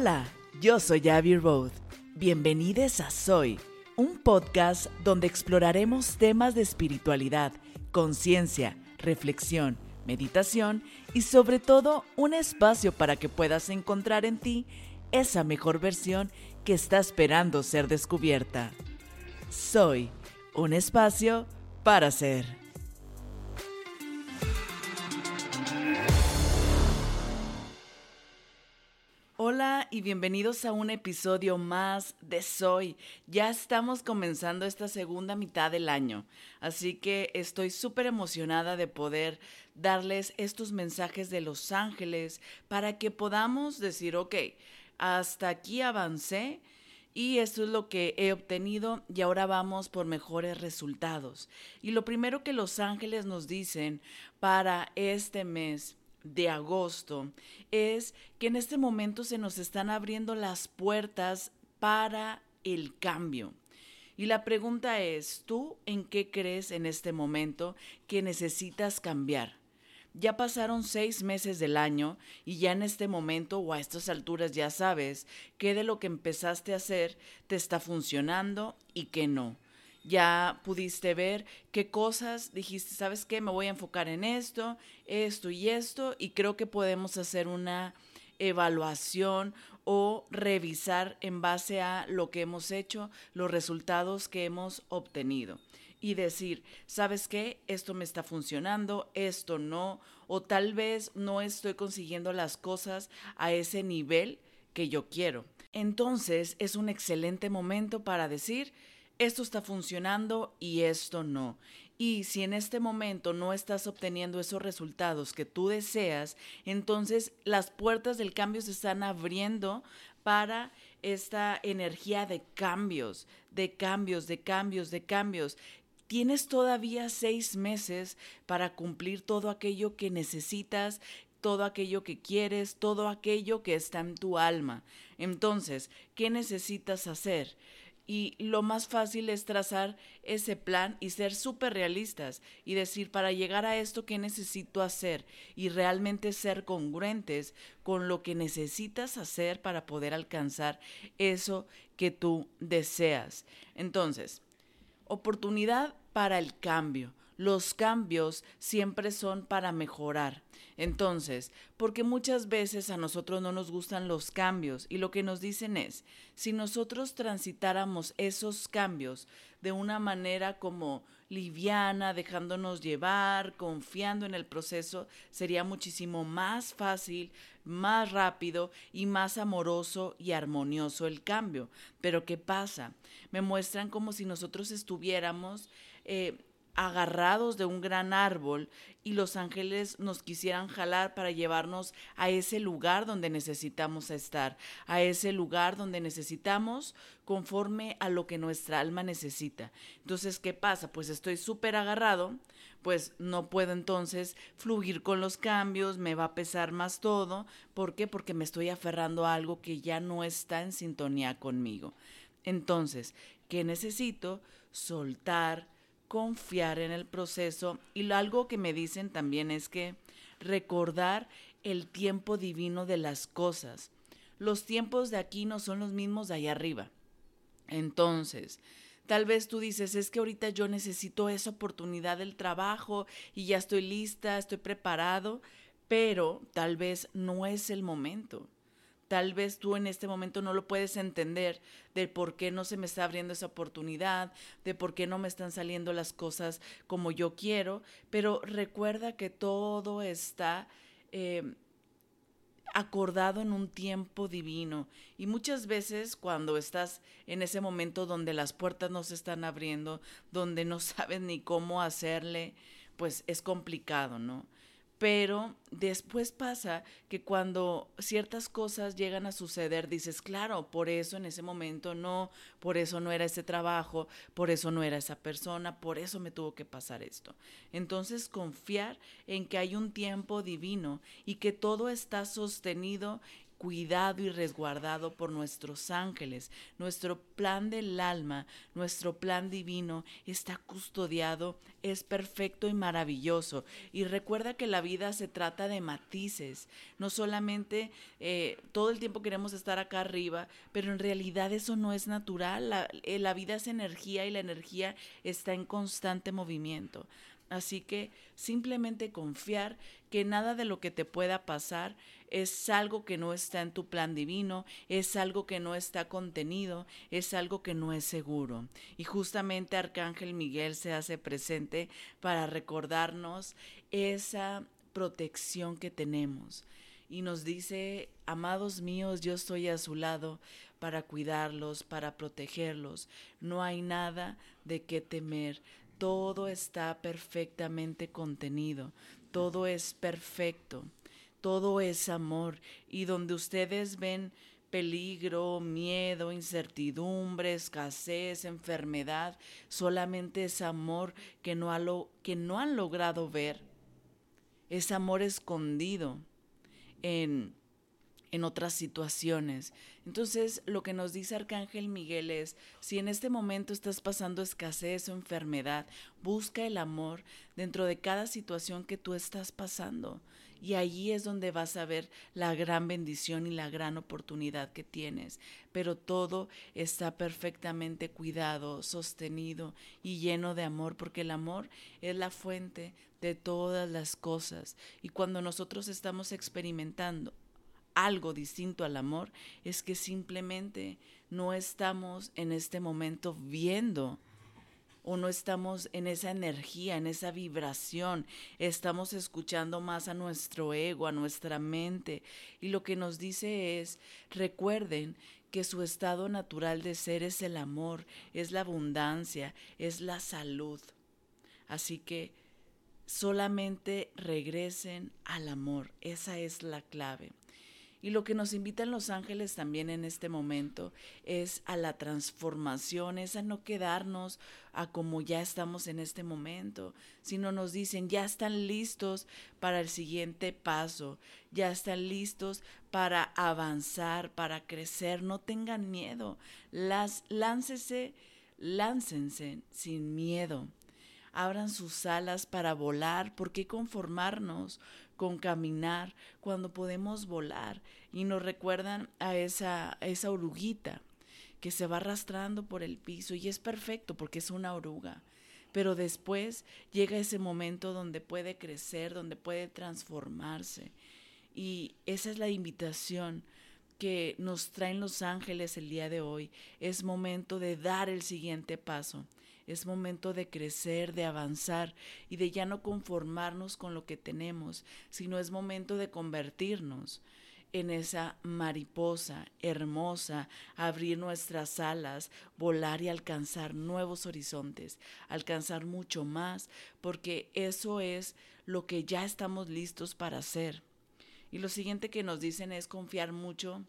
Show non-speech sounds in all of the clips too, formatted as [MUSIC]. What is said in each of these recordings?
Hola, yo soy Abby Road. Bienvenidos a Soy, un podcast donde exploraremos temas de espiritualidad, conciencia, reflexión, meditación y sobre todo un espacio para que puedas encontrar en ti esa mejor versión que está esperando ser descubierta. Soy un espacio para ser. Y bienvenidos a un episodio más de Soy. Ya estamos comenzando esta segunda mitad del año, así que estoy súper emocionada de poder darles estos mensajes de los ángeles para que podamos decir, ok, hasta aquí avancé y esto es lo que he obtenido y ahora vamos por mejores resultados. Y lo primero que los ángeles nos dicen para este mes de agosto es que en este momento se nos están abriendo las puertas para el cambio. Y la pregunta es, ¿tú en qué crees en este momento que necesitas cambiar? Ya pasaron seis meses del año y ya en este momento o a estas alturas ya sabes qué de lo que empezaste a hacer te está funcionando y qué no ya pudiste ver qué cosas dijiste, ¿sabes qué? Me voy a enfocar en esto, esto y esto, y creo que podemos hacer una evaluación o revisar en base a lo que hemos hecho, los resultados que hemos obtenido. Y decir, ¿sabes qué? Esto me está funcionando, esto no, o tal vez no estoy consiguiendo las cosas a ese nivel que yo quiero. Entonces es un excelente momento para decir, esto está funcionando y esto no. Y si en este momento no estás obteniendo esos resultados que tú deseas, entonces las puertas del cambio se están abriendo para esta energía de cambios, de cambios, de cambios, de cambios. Tienes todavía seis meses para cumplir todo aquello que necesitas, todo aquello que quieres, todo aquello que está en tu alma. Entonces, ¿qué necesitas hacer? Y lo más fácil es trazar ese plan y ser súper realistas y decir, para llegar a esto, ¿qué necesito hacer? Y realmente ser congruentes con lo que necesitas hacer para poder alcanzar eso que tú deseas. Entonces, oportunidad para el cambio. Los cambios siempre son para mejorar. Entonces, porque muchas veces a nosotros no nos gustan los cambios y lo que nos dicen es, si nosotros transitáramos esos cambios de una manera como liviana, dejándonos llevar, confiando en el proceso, sería muchísimo más fácil, más rápido y más amoroso y armonioso el cambio. Pero ¿qué pasa? Me muestran como si nosotros estuviéramos... Eh, agarrados de un gran árbol y los ángeles nos quisieran jalar para llevarnos a ese lugar donde necesitamos estar, a ese lugar donde necesitamos conforme a lo que nuestra alma necesita. Entonces, ¿qué pasa? Pues estoy súper agarrado, pues no puedo entonces fluir con los cambios, me va a pesar más todo. ¿Por qué? Porque me estoy aferrando a algo que ya no está en sintonía conmigo. Entonces, ¿qué necesito? Soltar, confiar en el proceso y algo que me dicen también es que recordar el tiempo divino de las cosas. Los tiempos de aquí no son los mismos de allá arriba. Entonces, tal vez tú dices, es que ahorita yo necesito esa oportunidad del trabajo y ya estoy lista, estoy preparado, pero tal vez no es el momento. Tal vez tú en este momento no lo puedes entender de por qué no se me está abriendo esa oportunidad, de por qué no me están saliendo las cosas como yo quiero, pero recuerda que todo está eh, acordado en un tiempo divino. Y muchas veces cuando estás en ese momento donde las puertas no se están abriendo, donde no [LAUGHS] sabes ni cómo hacerle, pues es complicado, ¿no? Pero después pasa que cuando ciertas cosas llegan a suceder, dices, claro, por eso en ese momento no, por eso no era ese trabajo, por eso no era esa persona, por eso me tuvo que pasar esto. Entonces confiar en que hay un tiempo divino y que todo está sostenido cuidado y resguardado por nuestros ángeles. Nuestro plan del alma, nuestro plan divino está custodiado, es perfecto y maravilloso. Y recuerda que la vida se trata de matices. No solamente eh, todo el tiempo queremos estar acá arriba, pero en realidad eso no es natural. La, eh, la vida es energía y la energía está en constante movimiento. Así que simplemente confiar que nada de lo que te pueda pasar es algo que no está en tu plan divino, es algo que no está contenido, es algo que no es seguro. Y justamente Arcángel Miguel se hace presente para recordarnos esa protección que tenemos. Y nos dice, amados míos, yo estoy a su lado para cuidarlos, para protegerlos. No hay nada de qué temer todo está perfectamente contenido, todo es perfecto, todo es amor y donde ustedes ven peligro, miedo, incertidumbre, escasez, enfermedad, solamente es amor que no, lo, que no han logrado ver, es amor escondido en en otras situaciones. Entonces, lo que nos dice Arcángel Miguel es, si en este momento estás pasando escasez o enfermedad, busca el amor dentro de cada situación que tú estás pasando. Y allí es donde vas a ver la gran bendición y la gran oportunidad que tienes. Pero todo está perfectamente cuidado, sostenido y lleno de amor, porque el amor es la fuente de todas las cosas. Y cuando nosotros estamos experimentando algo distinto al amor es que simplemente no estamos en este momento viendo o no estamos en esa energía, en esa vibración, estamos escuchando más a nuestro ego, a nuestra mente. Y lo que nos dice es, recuerden que su estado natural de ser es el amor, es la abundancia, es la salud. Así que solamente regresen al amor, esa es la clave. Y lo que nos invitan los ángeles también en este momento es a la transformación, es a no quedarnos a como ya estamos en este momento, sino nos dicen, ya están listos para el siguiente paso, ya están listos para avanzar, para crecer, no tengan miedo, las láncese, láncense sin miedo abran sus alas para volar, ¿por qué conformarnos con caminar cuando podemos volar? Y nos recuerdan a esa, esa oruguita que se va arrastrando por el piso y es perfecto porque es una oruga. Pero después llega ese momento donde puede crecer, donde puede transformarse. Y esa es la invitación que nos traen los ángeles el día de hoy. Es momento de dar el siguiente paso. Es momento de crecer, de avanzar y de ya no conformarnos con lo que tenemos, sino es momento de convertirnos en esa mariposa hermosa, abrir nuestras alas, volar y alcanzar nuevos horizontes, alcanzar mucho más, porque eso es lo que ya estamos listos para hacer. Y lo siguiente que nos dicen es confiar mucho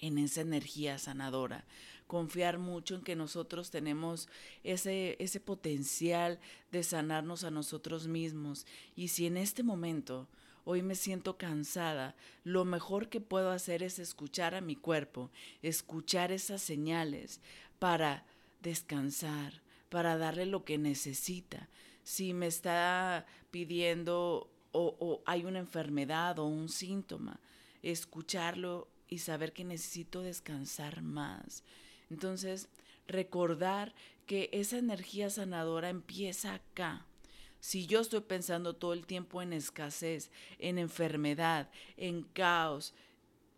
en esa energía sanadora, confiar mucho en que nosotros tenemos ese, ese potencial de sanarnos a nosotros mismos. Y si en este momento hoy me siento cansada, lo mejor que puedo hacer es escuchar a mi cuerpo, escuchar esas señales para descansar, para darle lo que necesita. Si me está pidiendo o, o hay una enfermedad o un síntoma, escucharlo y saber que necesito descansar más. Entonces, recordar que esa energía sanadora empieza acá. Si yo estoy pensando todo el tiempo en escasez, en enfermedad, en caos,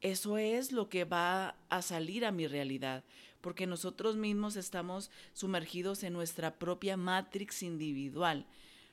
eso es lo que va a salir a mi realidad, porque nosotros mismos estamos sumergidos en nuestra propia matrix individual.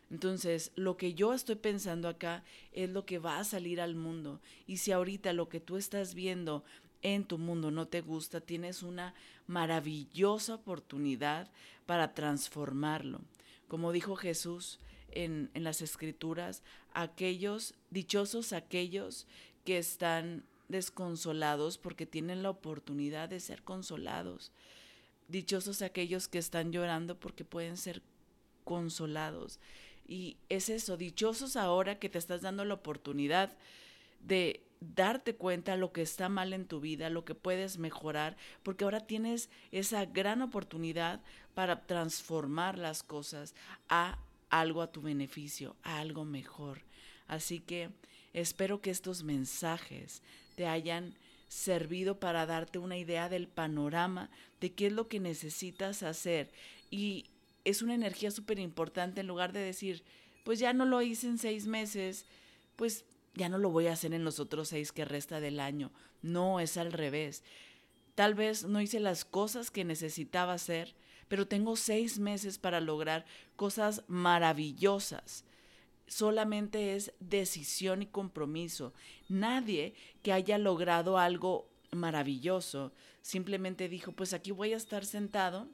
Entonces, lo que yo estoy pensando acá es lo que va a salir al mundo. Y si ahorita lo que tú estás viendo en tu mundo no te gusta, tienes una maravillosa oportunidad para transformarlo. Como dijo Jesús en, en las escrituras, aquellos, dichosos aquellos que están desconsolados porque tienen la oportunidad de ser consolados. Dichosos aquellos que están llorando porque pueden ser consolados. Y es eso, dichosos ahora que te estás dando la oportunidad de darte cuenta lo que está mal en tu vida, lo que puedes mejorar, porque ahora tienes esa gran oportunidad para transformar las cosas a algo a tu beneficio, a algo mejor. Así que espero que estos mensajes te hayan servido para darte una idea del panorama de qué es lo que necesitas hacer. Y es una energía súper importante en lugar de decir, pues ya no lo hice en seis meses, pues ya no lo voy a hacer en los otros seis que resta del año. No, es al revés. Tal vez no hice las cosas que necesitaba hacer, pero tengo seis meses para lograr cosas maravillosas. Solamente es decisión y compromiso. Nadie que haya logrado algo maravilloso simplemente dijo, pues aquí voy a estar sentado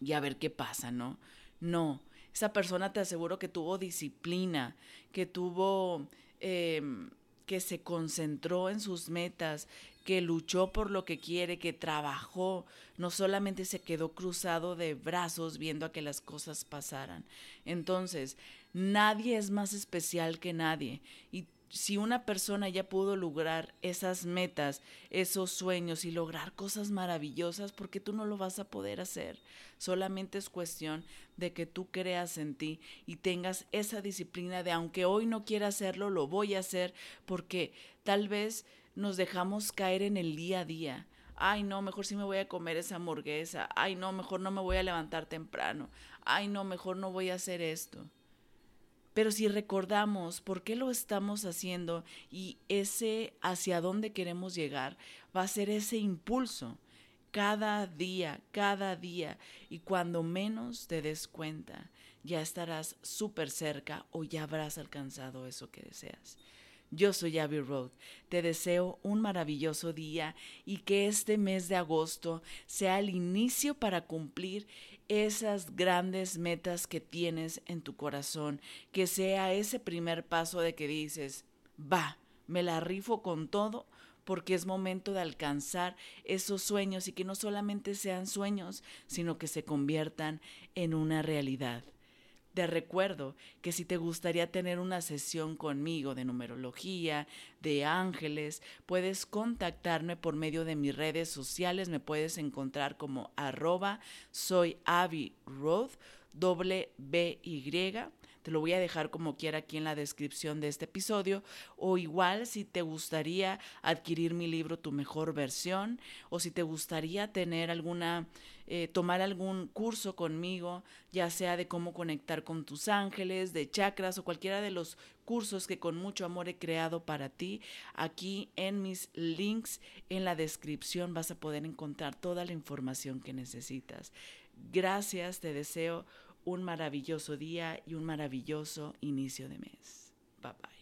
y a ver qué pasa, ¿no? No, esa persona te aseguro que tuvo disciplina, que tuvo, em, que se concentró en sus metas, que luchó por lo que quiere, que trabajó, no solamente se quedó cruzado de brazos viendo a que las cosas pasaran. Entonces, nadie es más especial que nadie si una persona ya pudo lograr esas metas, esos sueños y lograr cosas maravillosas, ¿por qué tú no lo vas a poder hacer? Solamente es cuestión de que tú creas en ti y tengas esa disciplina de aunque hoy no quiera hacerlo, lo voy a hacer porque tal vez nos dejamos caer en el día a día. Ay, no, mejor sí me voy a comer esa hamburguesa. Ay, no, mejor no me voy a levantar temprano. Ay, no, mejor no voy a hacer esto. Pero si recordamos por qué lo estamos haciendo y ese hacia dónde queremos llegar, va a ser ese impulso cada día, cada día. Y cuando menos te des cuenta, ya estarás súper cerca o ya habrás alcanzado eso que deseas. Yo soy Abby Road. Te deseo un maravilloso día y que este mes de agosto sea el inicio para cumplir esas grandes metas que tienes en tu corazón. Que sea ese primer paso de que dices, va, me la rifo con todo porque es momento de alcanzar esos sueños y que no solamente sean sueños, sino que se conviertan en una realidad. Te recuerdo que si te gustaría tener una sesión conmigo de numerología, de ángeles, puedes contactarme por medio de mis redes sociales. Me puedes encontrar como arroba soy Abby Roth, Y te lo voy a dejar como quiera aquí en la descripción de este episodio. O igual si te gustaría adquirir mi libro Tu mejor versión o si te gustaría tener alguna, eh, tomar algún curso conmigo, ya sea de cómo conectar con tus ángeles, de chakras o cualquiera de los cursos que con mucho amor he creado para ti. Aquí en mis links en la descripción vas a poder encontrar toda la información que necesitas. Gracias, te deseo un maravilloso día y un maravilloso inicio de mes. Bye bye.